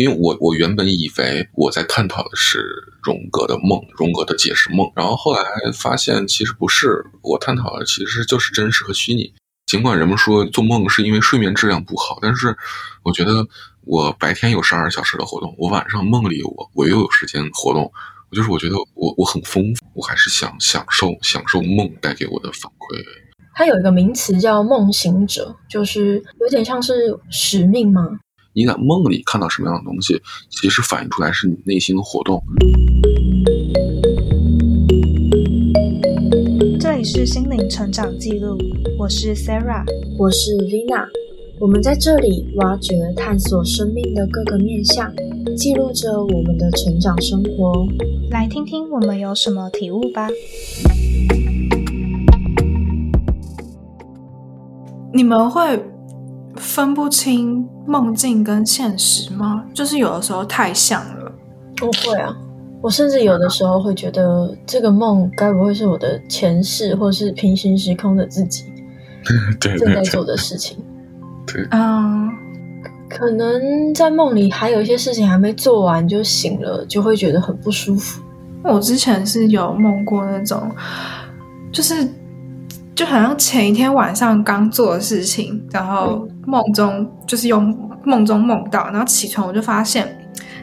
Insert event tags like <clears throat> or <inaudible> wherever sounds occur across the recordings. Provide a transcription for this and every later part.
因为我我原本以为我在探讨的是荣格的梦，荣格的解释梦，然后后来发现其实不是，我探讨的其实就是真实和虚拟。尽管人们说做梦是因为睡眠质量不好，但是我觉得我白天有十二小时的活动，我晚上梦里我我又有时间活动，我就是我觉得我我很丰富，我还是想享受享受梦带给我的反馈。它有一个名词叫梦行者，就是有点像是使命吗？你在梦里看到什么样的东西，其实反映出来是你内心的活动。这里是心灵成长记录，我是 Sarah，我是 Vina，我们在这里挖掘、探索生命的各个面向，记录着我们的成长生活。来听听我们有什么体悟吧。你们会分不清梦境跟现实吗？就是有的时候太像了。我会啊，我甚至有的时候会觉得这个梦该不会是我的前世，或是平行时空的自己 <laughs> 对正在做的事情？对，嗯，可能在梦里还有一些事情还没做完就醒了，就会觉得很不舒服。我之前是有梦过那种，就是就好像前一天晚上刚做的事情，然后梦中就是用梦中梦到，然后起床我就发现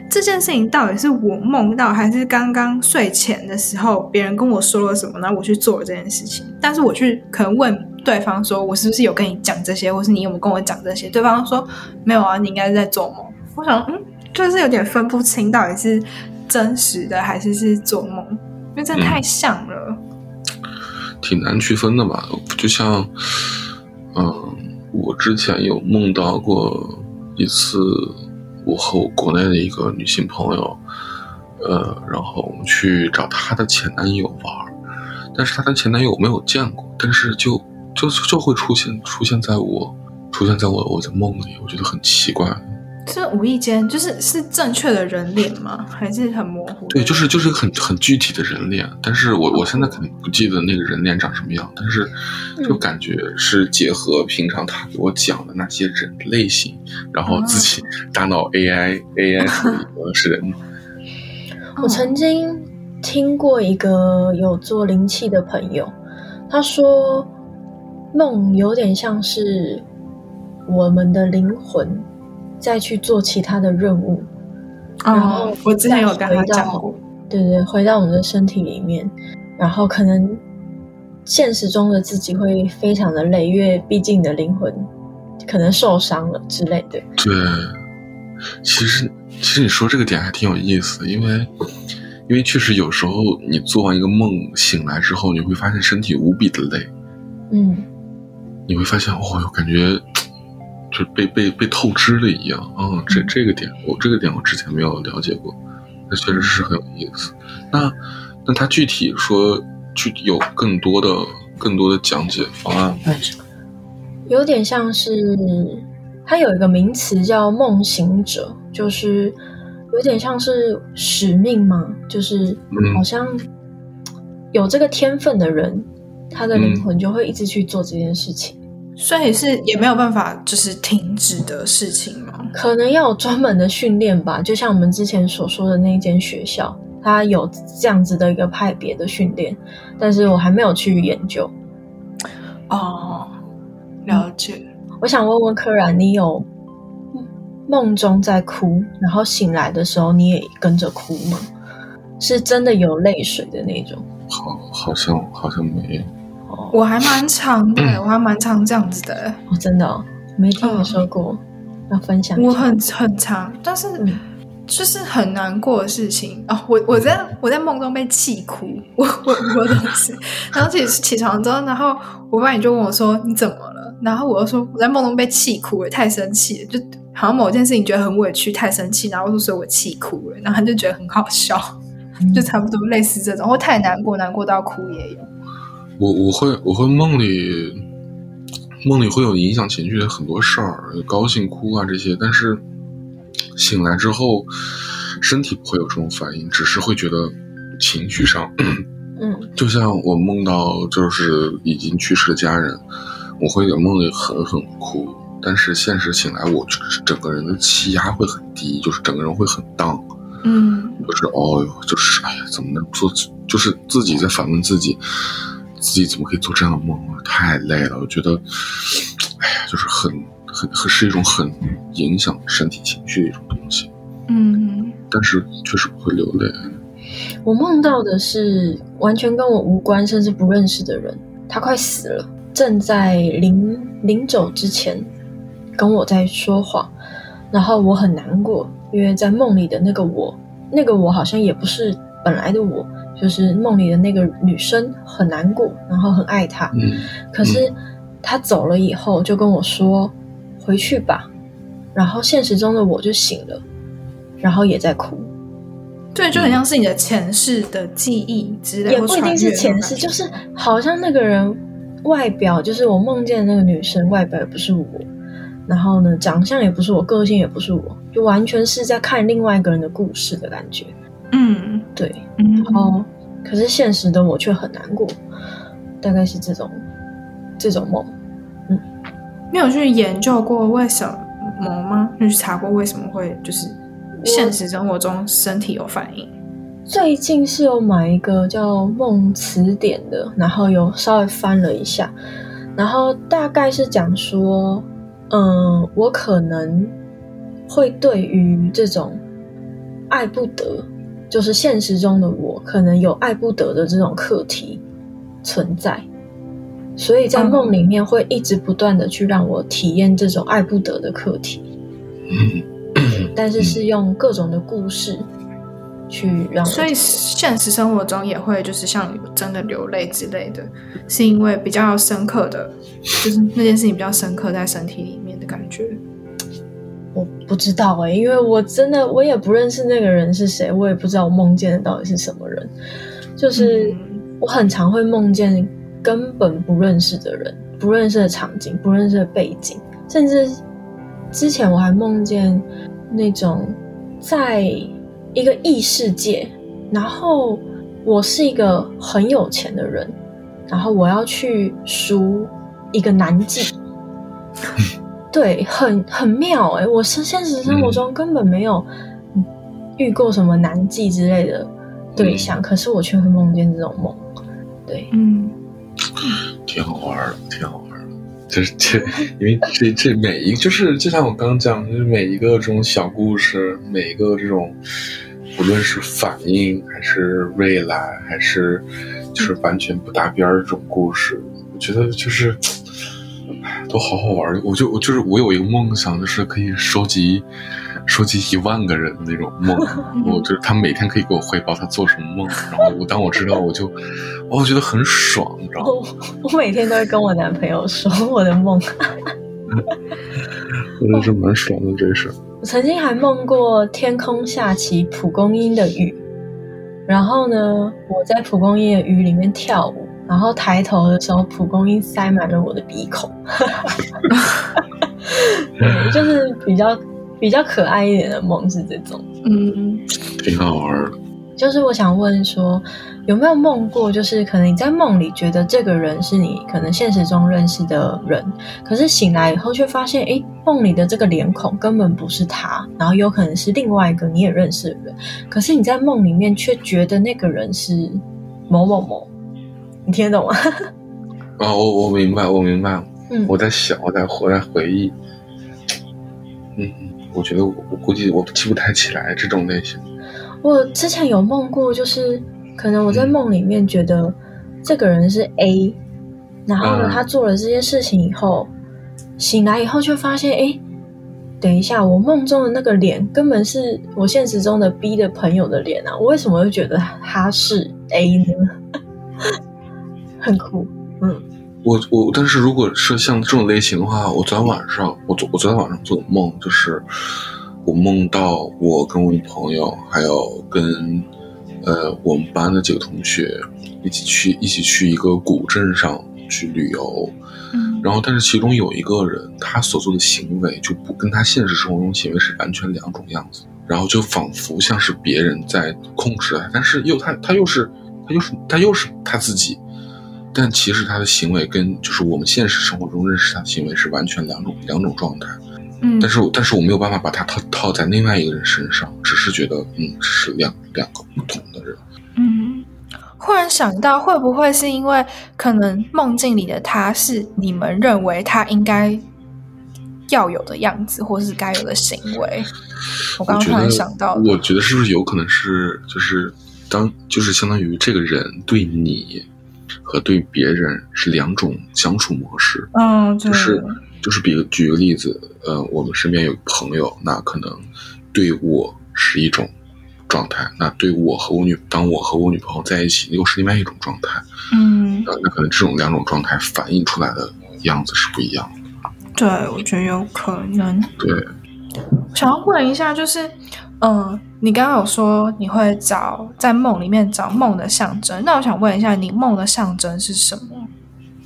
这件事情到底是我梦到，还是刚刚睡前的时候别人跟我说了什么，然后我去做了这件事情。但是我去可能问对方说，我是不是有跟你讲这些，或是你有没有跟我讲这些？对方说没有啊，你应该是在做梦。我想，嗯，就是有点分不清到底是真实的还是是做梦，因为真的太像了。挺难区分的吧？就像，嗯，我之前有梦到过一次，我和我国内的一个女性朋友，呃，然后去找她的前男友玩，但是她的前男友我没有见过，但是就就就会出现出现在我出现在我我的梦里，我觉得很奇怪。是无意间，就是是正确的人脸吗？还是很模糊？对，就是就是很很具体的人脸，但是我我现在肯定不记得那个人脸长什么样，但是就感觉是结合平常他给我讲的那些人类型，然后自己大脑 AI AI 处理的是人。我曾经听过一个有做灵气的朋友，他说梦有点像是我们的灵魂再去做其他的任务，然后哦，我之前有跟他讲过，对对，回到我们的身体里面，然后可能现实中的自己会非常的累，因为毕竟你的灵魂可能受伤了之类的。对，其实其实你说这个点还挺有意思的，因为因为确实有时候你做完一个梦醒来之后，你会发现身体无比的累，嗯，你会发现哦，我感觉就被被被透支了一样啊、这这个点我这个点我之前没有了解过，那确实是很有意思。那那他具体说具体有更多的更多的讲解方案吗？有点像是它有一个名词叫梦行者，就是有点像是使命嘛，就是嗯好像有这个天分的人，他的灵魂就会一直去做这件事情。所以是也没有办法就是停止的事情吗？可能要有专门的训练吧，就像我们之前所说的那一间学校，它有这样子的一个派别的训练，但是我还没有去研究。哦，了解。我想问问柯然，你有梦中在哭，然后醒来的时候你也跟着哭吗？是真的有泪水的那种？好，好像好像没有。哦，我还蛮常的，我还蛮常这样子的。哦真的、哦、没听你说过，要分享。我很很长，但是嗯就是很难过的事情哦。我我在我在梦中被气哭，我我我真的是，<laughs> 然后起起床之后，然后我爸也就问我说你怎么了？然后我又说我在梦中被气哭了，太生气了，就好像某件事情觉得很委屈，太生气，然后我就说我气哭了，然后他就觉得很好笑，就差不多类似这种，或太难过，难过到哭也有。我我会我会梦里梦里会有影响情绪的很多事儿，高兴哭啊这些，但是醒来之后身体不会有这种反应，只是会觉得情绪上，嗯 <clears throat> 就像我梦到就是已经去世的家人，我会在梦里狠狠哭，但是现实醒来，我就是整个人的气压会很低，就是整个人会很荡，嗯就是哦哟，就是哎呀，怎么能做？就是自己在反问自己，自己怎么可以做这样的梦啊？太累了，我觉得，哎呀，就是很很很是一种很影响身体情绪的一种东西。嗯但是确实不会流泪。我梦到的是完全跟我无关，甚至不认识的人，他快死了，正在临临走之前跟我在说话，然后我很难过，因为在梦里的那个我，那个我好像也不是本来的我，就是梦里的那个女生很难过，然后很爱他，嗯。可是他走了以后就跟我说回去吧，然后现实中的我就醒了，然后也在哭。对，就很像是你的前世的记忆之类，也不一定是前世，就是好像那个人外表，就是我梦见的那个女生外表也不是我，然后呢，长相也不是我，个性也不是我，就完全是在看另外一个人的故事的感觉。嗯对，嗯，然后可是现实的我却很难过，大概是这种这种梦。嗯你有去研究过为什么吗？你去查过为什么会就是现实生活中身体有反应？最近是有买一个叫梦词典的，然后有稍微翻了一下，然后大概是讲说，嗯，我可能会对于这种爱不得，就是现实中的我可能有爱不得的这种课题存在，所以在梦里面会一直不断的去让我体验这种爱不得的课题，嗯，但是是用各种的故事去让我所以现实生活中也会就是像真的流泪之类的，是因为比较深刻的，就是那件事情比较深刻在身体里面的感觉。我不知道哎、因为我真的我也不认识那个人是谁，我也不知道我梦见的到底是什么人。就是嗯我很常会梦见根本不认识的人、不认识的场景、不认识的背景，甚至之前我还梦见那种在一个异世界，然后我是一个很有钱的人，然后我要去赎一个男妓。<laughs> 对，很很妙哎、我是现实生活中根本没有遇过什么难记之类的对象，可是我却会梦见这种梦。对，嗯挺好玩的，挺好玩的。就是这，因为这这每一就是就像我刚刚讲，就是每一个这种小故事，每一个这种，无论是反应还是未来，还是就是完全不搭边儿这种故事，我觉得就是，哎，都好好玩。我就我就是我有一个梦想，就是可以收集收集一万个人的那种梦，<laughs> 我就是他每天可以给我汇报他做什么梦，然后我当我知道，我就我觉得很爽，你知道吗？我我每天都会跟我男朋友说我的梦。<laughs> 我觉得是蛮爽的，这是。我曾经还梦过天空下起蒲公英的雨，然后呢，我在蒲公英的雨里面跳舞，然后抬头的时候，蒲公英塞满了我的鼻孔。<laughs> 对，就是比较比较可爱一点的梦是这种。嗯，挺好玩的。就是我想问说，有没有梦过？就是可能你在梦里觉得这个人是你可能现实中认识的人，可是醒来以后却发现，哎，梦里的这个脸孔根本不是他，然后有可能是另外一个你也认识的人，可是你在梦里面却觉得那个人是某某某，你听得懂吗？<laughs> 哦，我我明白，我明白。嗯，我在想，我在我在回忆。嗯，我觉得我我估计我记不太起来这种类型。我之前有梦过，就是可能我在梦里面觉得这个人是 A，然后呢，嗯他做了这些事情以后，醒来以后却发现，哎，等一下，我梦中的那个脸根本是我现实中的 B 的朋友的脸啊！我为什么会觉得他是 A 呢？很酷，嗯。我我，但是如果是像这种类型的话，我昨天晚上，我昨我昨天晚上做的梦就是，我梦到我跟我女朋友，还有跟呃我们班的几个同学一起去一起去一个古镇上去旅游，嗯。然后但是其中有一个人，他所做的行为就不跟他现实生活中行为是完全两种样子，然后就仿佛像是别人在控制他，但是又他他又是他又是他又是他自己，但其实他的行为跟就是我们现实生活中认识他的行为是完全两种两种状态。嗯，但是但是我没有办法把它套套在另外一个人身上，只是觉得嗯是两两个不同的人。嗯，忽然想到，会不会是因为可能梦境里的他是你们认为他应该要有的样子，或是该有的行为？我刚刚突然想到，我觉得是不是有可能是就是当就是相当于这个人对你和对别人是两种相处模式。嗯，就是就是比举个例子，呃，我们身边有朋友，那可能对我是一种状态，那对我和我女当我和我女朋友在一起又是另外一种状态。嗯，那那可能这种两种状态反映出来的样子是不一样的。对，我觉得有可能。对，想要问一下，就是，嗯，你刚刚有说你会找在梦里面找梦的象征，那我想问一下，你梦的象征是什么？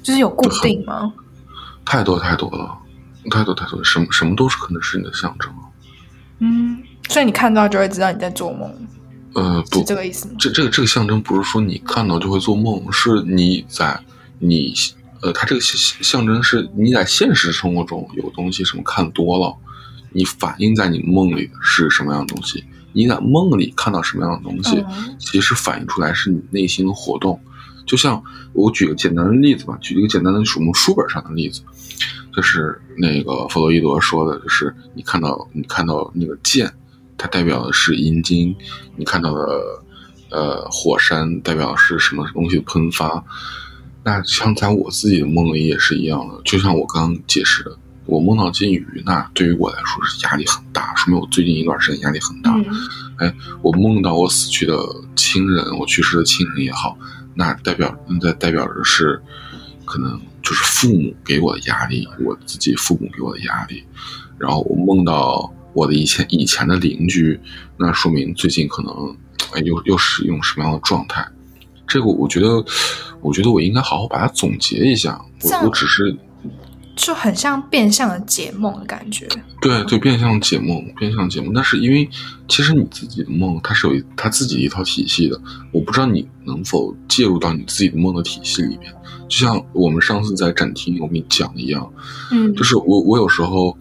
就是有固定吗？太多太多了，太多太多，什么什么都是可能是你的象征。嗯，所以你看到就会知道你在做梦，呃，不是这个意思吗？这这个这个象征不是说你看到就会做梦，是你在你呃，它这个象象征是你在现实生活中有东西什么看多了，你反映在你梦里的是什么样的东西？你在梦里看到什么样的东西，嗯其实反映出来是你内心的活动。就像我举个简单的例子吧，举一个简单的我们书本上的例子，就是那个弗洛伊德说的，就是你看到你看到那个剑，它代表的是阴茎；你看到的呃火山代表的是什么东西的喷发。那像在我自己的梦里也是一样的，就像我刚刚解释的，我梦到金鱼，那对于我来说是压力很大，说明我最近一段时间压力很大。嗯我梦到我死去的亲人，我去世的亲人也好，那代表那代表着是可能就是父母给我的压力，我自己父母给我的压力。然后我梦到我的以前以前的邻居，那说明最近可能哎又又是一种什么样的状态？这个我觉得，我觉得我应该好好把它总结一下。我我只是就很像变相的解梦的感觉。对对，变相解梦，变相解梦。但是因为其实你自己的梦，它是有它自己一套体系的。我不知道你能否介入到你自己的梦的体系里面。就像我们上次在展厅我跟你讲的一样，嗯，就是我我有时候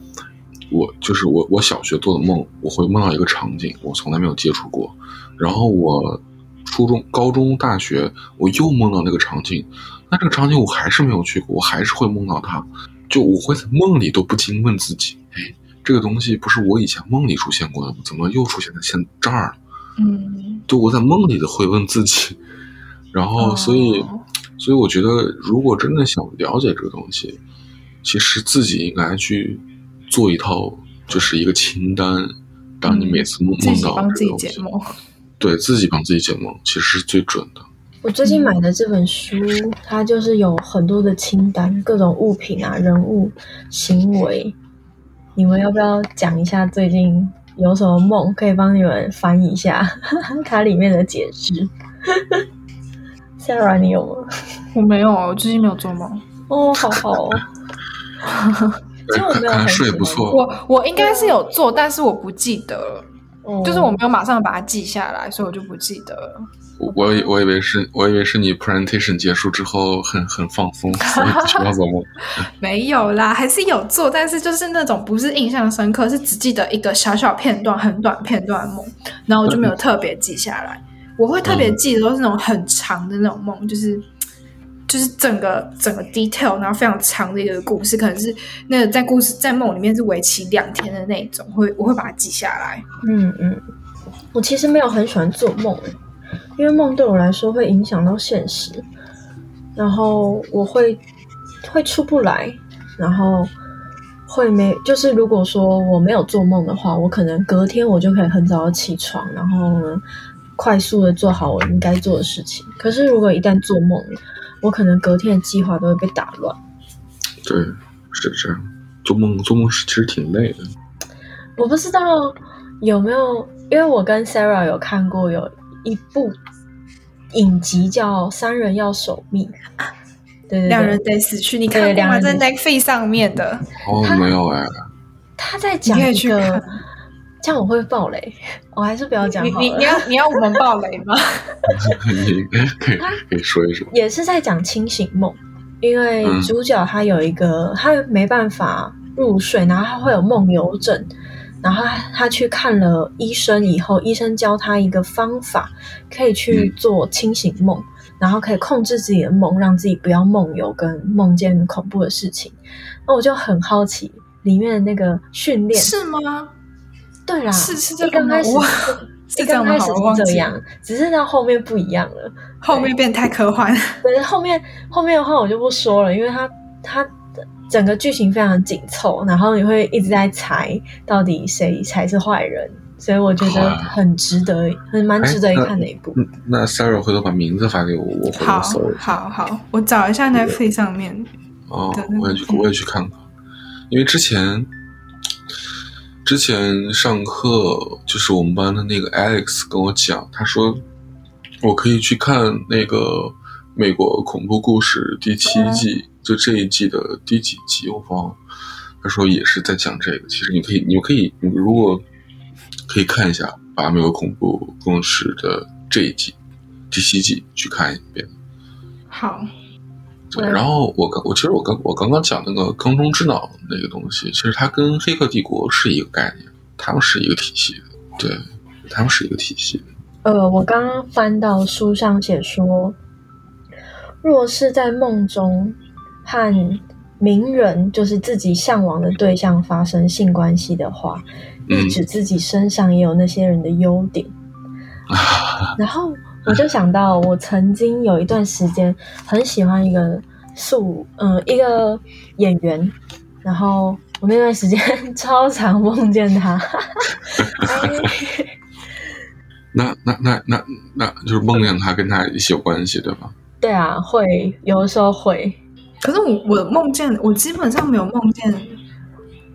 我就是我我小学做的梦，我会梦到一个场景，我从来没有接触过。然后我初中、高中、大学，我又梦到那个场景，那这个场景我还是没有去过，我还是会梦到它。就我会在梦里都不禁问自己，哎，这个东西不是我以前梦里出现过的吗？怎么又出现在现这儿了？嗯，就我在梦里都会问自己，然后所以、哦所以我觉得，如果真的想了解这个东西，其实自己应该去做一套，就是一个清单。当你每次梦、嗯自梦到己帮自己这个东西，解梦。对自己帮自己解梦，其实是最准的。我最近买的这本书，它就是有很多的清单，各种物品啊、人物、行为。你们要不要讲一下最近有什么梦，可以帮你们翻译一下它里面的解释？Sarah，你有吗？我没有啊，我最近没有做梦。哦，好好哦。<laughs> 其实我没有看很喜欢是也不错。我我应该是有做，但是我不记得了，哦就是我没有马上把它记下来，所以我就不记得了。我我以我以为是我以为是你 presentation 结束之后很很放松。<laughs> 没有啦，还是有做，但是就是那种不是印象深刻，是只记得一个小小片段、很短片段的梦，然后我就没有特别记下来。我会特别记得都是那种很长的那种梦，就是就是整个整个 detail，然后非常长的一个故事，可能是那个在故事在梦里面是为期两天的那种，会我会把它记下来。嗯嗯，我其实没有很喜欢做梦，因为梦对我来说会影响到现实，然后我会会出不来，然后会没就是如果说我没有做梦的话，我可能隔天我就可以很早起床，然后呢快速的做好我应该做的事情。可是如果一旦做梦，我可能隔天的计划都会被打乱。对，是这样。做梦做梦是其实挺累的。我不知道有没有，因为我跟 Sarah 有看过有一部影集叫《三人要守密》，对对对，两人得死去，你看吗？在两人得 Netflix 上面的，哦，没有哎，他在讲一个这样我会爆雷，我还是不要讲好了。你你你要你要我们爆雷吗？<laughs> 你可以可以说一说。也是在讲清醒梦，因为嗯主角他有一个他没办法入睡，然后他会有梦游症，然后他他去看了医生以后，医生教他一个方法，可以去嗯做清醒梦，然后可以控制自己的梦，让自己不要梦游跟梦见恐怖的事情。那我就很好奇里面的那个训练，是吗？对啦，是是这一刚开始个吗是 <laughs> 是这样吗？一刚开始是这样，只是到后面不一样了。后面变太科幻。可是后面后面的话我就不说了，因为它它整个剧情非常紧凑，然后你会一直在猜到底谁才是坏人，所以我觉得很值得，很蛮值得一看的一部。嗯那 Sarah 回头把名字发给我，我回好头搜一下。好好，我找一下 Netflix 上面。哦对对，我也去，我也去看看，因为之前之前上课就是我们班的那个 Alex 跟我讲，他说我可以去看那个美国恐怖故事第七季，就这一季的第几集我忘了。他说也是在讲这个，其实你可以，你可以，你如果可以看一下，把美国恐怖故事的这一季第七季去看一遍。好，对，嗯然后我刚我其实我刚我刚刚讲那个缸中之脑那个东西，其实它跟黑客帝国是一个概念，他们是一个体系的，对，他们是一个体系的。呃，我刚刚翻到书上写说，若是在梦中和名人，就是自己向往的对象发生性关系的话，嗯意指自己身上也有那些人的优点。<laughs> 然后我就想到，我曾经有一段时间很喜欢一个素，嗯、一个演员，然后我那段时间 <laughs> 超常梦见他。哎 <laughs> 那那那那那就是梦见他跟他一起有关系，对吧？对啊，会有的时候会。可是我我梦见，我基本上没有梦见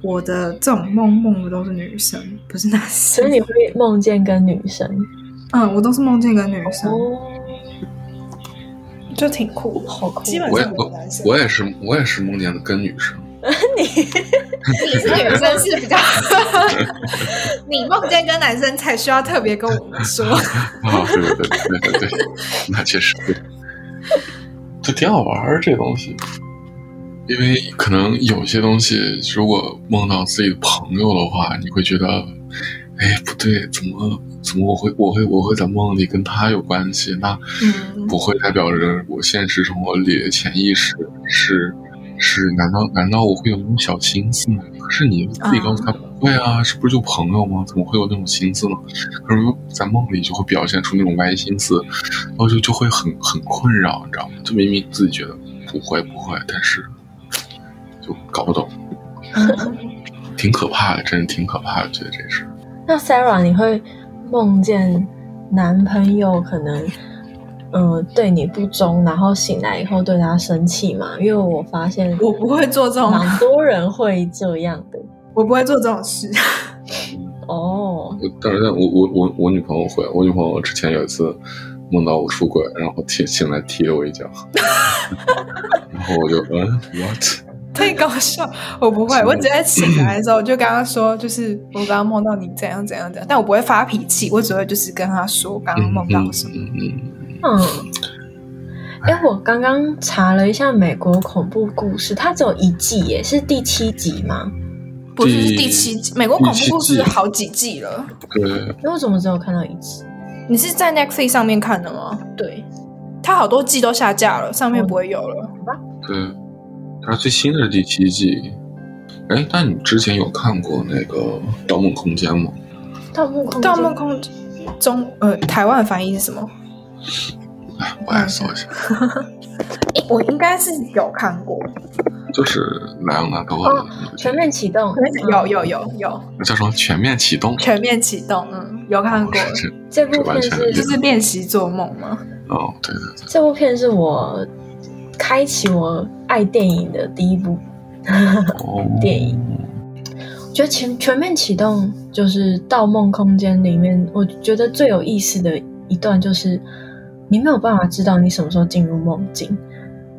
我的这种梦梦的都是女生，不是男生。所以你会梦见跟女生嗯，我都是梦见一个女生，哦，就挺酷。好酷！基本上我也我没有男生。我也是我也是梦见的跟女生，<laughs> 你你是女生是比较，<laughs> 你梦见跟男生才需要特别跟我们说。<laughs> 啊，对对对对对对对，那确实对，就挺好玩儿这东西。因为可能有些东西，如果梦到自己的朋友的话，你会觉得，哎，不对，怎么怎么我会我会我会在梦里跟他有关系？那嗯，不会代表着我现实生活里的潜意识是是？难道难道我会有那种小心思吗？可是你自己告诉他不会啊，这不是就朋友吗？怎么会有那种心思呢？可是在梦里就会表现出那种歪心思，然后就就会很很困扰，你知道吗？就明明自己觉得不会不会，但是就搞不懂，挺可怕的，真的挺可怕的，觉得这事。那 Sarah，你会梦见男朋友可能嗯、呃对你不忠，然后醒来以后对他生气嘛？因为我发现我不会做这种，蛮多人会这样的我不会做这种事。<laughs> 哦。我但是我我我我女朋友会，我女朋友之前有一次梦到我出轨，然后踢醒来踢了我一脚，<laughs> 然后我就嗯 what？太搞笑，我不会，我只在醒来的时候就跟他说，就是我刚刚梦到你怎样怎样怎样，但我不会发脾气，我只会就是跟他说我刚刚梦到什么。嗯嗯嗯，哎，我刚刚查了一下美国恐怖故事，它只有一季耶，是第七集吗？不是是第第七季，美国恐怖故事好几季了。对，那为我怎么只有看到一集？你是在 Netflix 上面看的吗？对，它好多季都下架了，上面不会有了。对，它最新的是第七季。哎，那你之前有看过那个《盗梦空间》吗？《盗梦空间》盗梦空中呃，台湾的翻译是什么？哎，我来搜一下，诶我应该是有看过，就是莱昂纳多的哦全面启动，有有有有叫什么《全面启动》？全面启动，嗯，有看过。是这部片是就是练习做梦吗？哦，对对对，这部片是我开启我爱电影的第一部哦，电影。我觉得全全面启动就是《盗梦空间》里面，我觉得最有意思的一段就是你没有办法知道你什么时候进入梦境。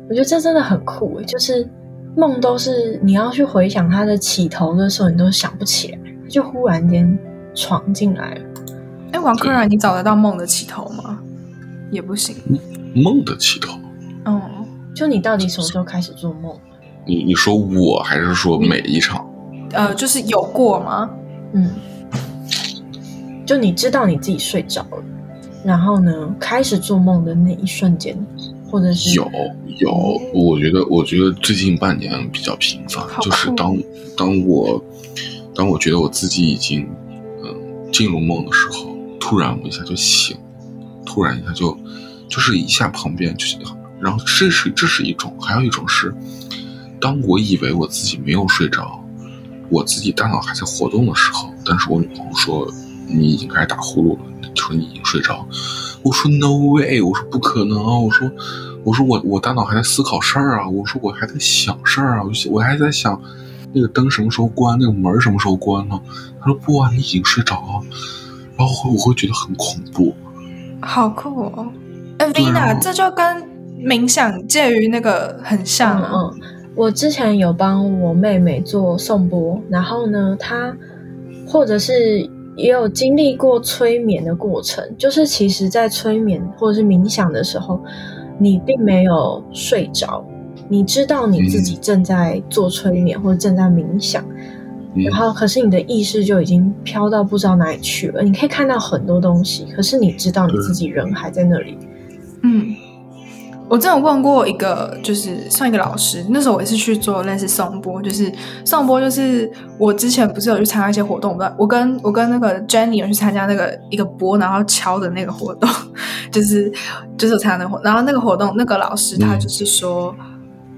我觉得这真的很酷诶，就是梦都是你要去回想它的起头的时候，你都想不起来，就忽然间闯进来了。哎，王科然，你找得到梦的起头吗？也不行。梦的起头？嗯，就你到底什么时候开始做梦？你你说我还是说每一场？呃，就是有过吗？嗯，就你知道你自己睡着了，然后呢，开始做梦的那一瞬间，或者是有有，我觉得我觉得最近半年比较频繁，就是当当我当我觉得我自己已经嗯进入梦的时候，突然我一下就醒，突然一下就就是一下旁边就是，然后这是这是一种，还有一种是，当我以为我自己没有睡着，我自己大脑还在活动的时候，但是我女朋友说。你已经开始打呼噜了，就说你已经睡着。我说 No way，我说不可能啊，我说，我说我我大脑还在思考事儿啊，我说我还在想事儿啊，我我还在想那个灯什么时候关，那个门什么时候关呢？他说不啊，你已经睡着了。然后我会觉得很恐怖。好酷哦，哎，Vina，这就跟冥想介于那个很像。嗯，我之前有帮我妹妹做颂钵，然后呢，她或者是。也有经历过催眠的过程，就是其实，在催眠或者是冥想的时候，你并没有睡着，你知道你自己正在做催眠或者正在冥想，然后可是你的意识就已经飘到不知道哪里去了。你可以看到很多东西，可是你知道你自己人还在那里。嗯。我真的问过一个，就是上一个老师，那时候我也是去做类似送播，就是送播，就是我之前不是有去参加一些活动，我我跟我跟那个 Jenny 有去参加那个一个钵，然后敲的那个活动，就是就是参加那个活，然后那个活动那个老师他就是说，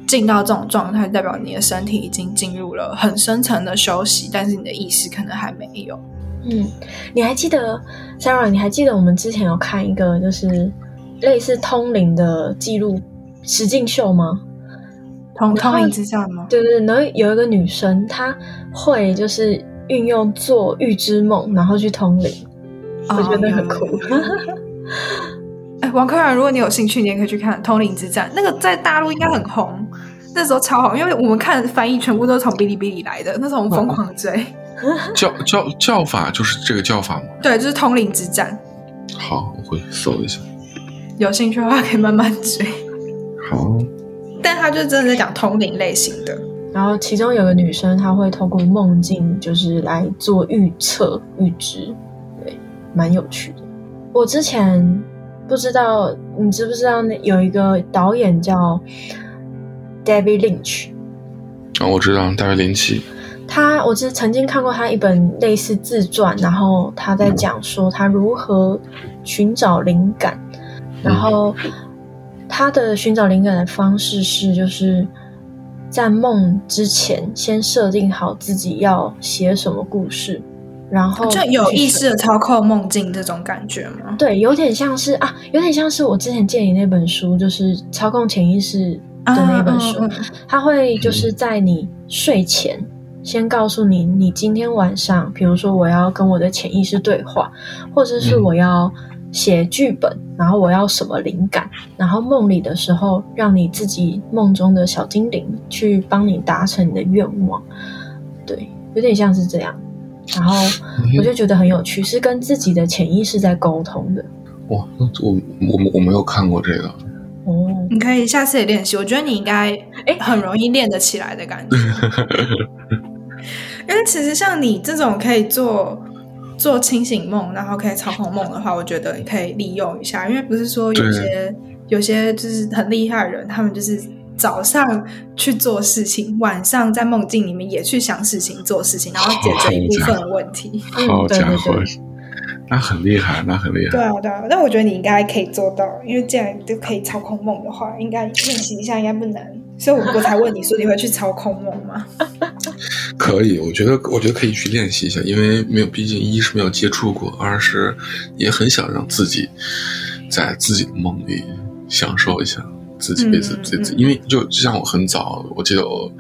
进到这种状态，代表你的身体已经进入了很深层的休息，但是你的意识可能还没有。嗯，你还记得 Sarah？你还记得我们之前有看一个就是？类似通灵的记录实境秀吗？通通灵之战吗？对对，然后有一个女生，她会就是运用做预知梦，然后去通灵，我觉得很酷。<laughs> 哎，王科然，如果你有兴趣，你也可以去看《通灵之战》，那个在大陆应该很红，那时候超好，因为我们看翻译全部都是从哔哩哔哩来的，那时候我们疯狂追。<laughs> 叫叫叫法就是这个叫法吗？对，就是《通灵之战》。好，我会搜一下。有兴趣的话可以慢慢追。好，但他就真的在讲通灵类型的。然后其中有个女生，她会透过梦境就是来做预测、预知，对，蛮有趣的。我之前不知道，你知不知道那有一个导演叫 David Lynch？啊，我知道，大卫林奇。他，我是曾经看过他一本类似自传，然后他在讲说他如何寻找灵感。然后，他的寻找灵感的方式是，就是在梦之前先设定好自己要写什么故事，然后就有意识的操控梦境这种感觉吗？对，有点像是啊，有点像是我之前借你那本书，就是操控潜意识的那本书，他会就是在你睡前先告诉你，你今天晚上，比如说我要跟我的潜意识对话，或者是我要。写剧本，然后我要什么灵感，然后梦里的时候，让你自己梦中的小精灵去帮你达成你的愿望，对，有点像是这样。然后我就觉得很有趣，是跟自己的潜意识在沟通的。哇，我我我没有看过这个。哦，你可以下次也练习，我觉得你应该哎很容易练得起来的感觉。<laughs> 因为其实像你这种可以做。做清醒梦，然后可以操控梦的话，我觉得你可以利用一下，因为不是说有些有些就是很厉害的人，他们就是早上去做事情，晚上在梦境里面也去想事情、做事情，然后解决一部分的问题。好家伙，那很厉害，那很厉害。对啊，对啊。那我觉得你应该可以做到，因为既然都可以操控梦的话，应该练习一下应该不难。所以我我才问你说你会去操控梦吗？可以，我觉得我觉得可以去练习一下，因为没有，毕竟一是没有接触过，二是也很想让自己在自己的梦里享受一下自己被自自己，因为就就像我很早，我记得我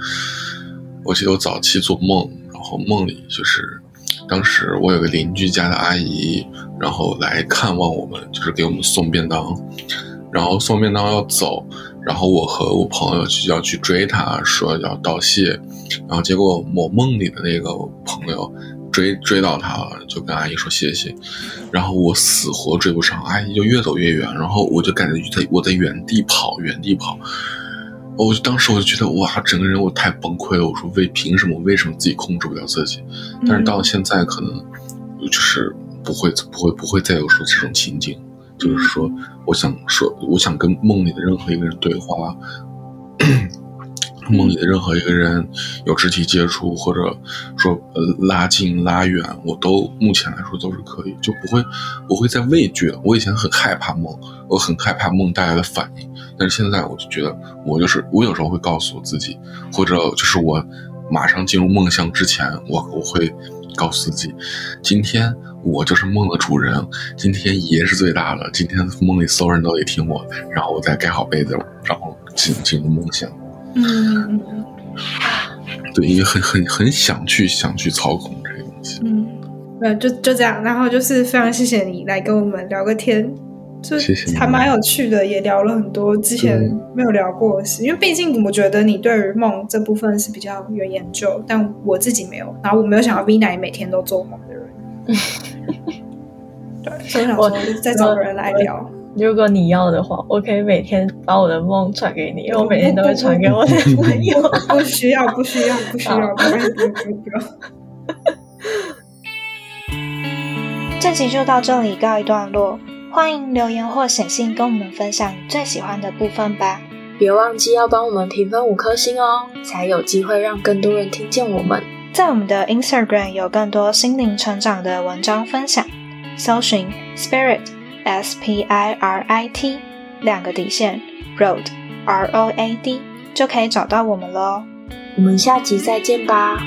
我记得我早期做梦，然后梦里就是当时我有个邻居家的阿姨，然后来看望我们，就是给我们送便当，然后送便当要走。然后我和我朋友就要去追他，说要道谢，然后结果我梦里的那个朋友追追到他了，就跟阿姨说谢谢，然后我死活追不上，阿姨就越走越远，然后我就感觉在我在原地跑，原地跑。我就当时我就觉得哇，整个人我太崩溃了。我说为凭什么？为什么自己控制不了自己？但是到了现在，可能就是不会不会不会再有说这种情景，就是说我想说，我想跟梦里的任何一个人对话，梦里的任何一个人有肢体接触，或者说呃拉近拉远，我都目前来说都是可以，就不会不会再畏惧了。我以前很害怕梦，我很害怕梦带来的反应。但是现在我就觉得，我就是我有时候会告诉我自己，或者就是我马上进入梦乡之前，我我会告诉自己，今天我就是梦的主人，今天爷是最大的，今天梦里所有人都得听我，然后我再盖好被子，然后进进入梦乡。嗯，对，也很很很想去想去操控这个东西。嗯，那就就这样，然后就是非常谢谢你来跟我们聊个天。就还蛮有趣的，也聊了很多之前没有聊过的事。因为毕竟我觉得你对于梦这部分是比较有研究，但我自己没有。然后我没有想到 V 奶每天都做梦的人。对，所以想说再找人来聊。如果你要的话，我可以每天把我的梦传给你，因为我每天都会传给我的朋友。<laughs> 不需要，不需要，不需要，不用，不用，不用。<laughs> 这集就到这里告一段落。欢迎留言或写信跟我们分享你最喜欢的部分吧！别忘记要帮我们评分五颗星哦，才有机会让更多人听见我们。在我们的 Instagram 有更多心灵成长的文章分享，搜寻 Spirit S P I R I T 两个底线 Road R O A D 就可以找到我们喽。我们下集再见吧！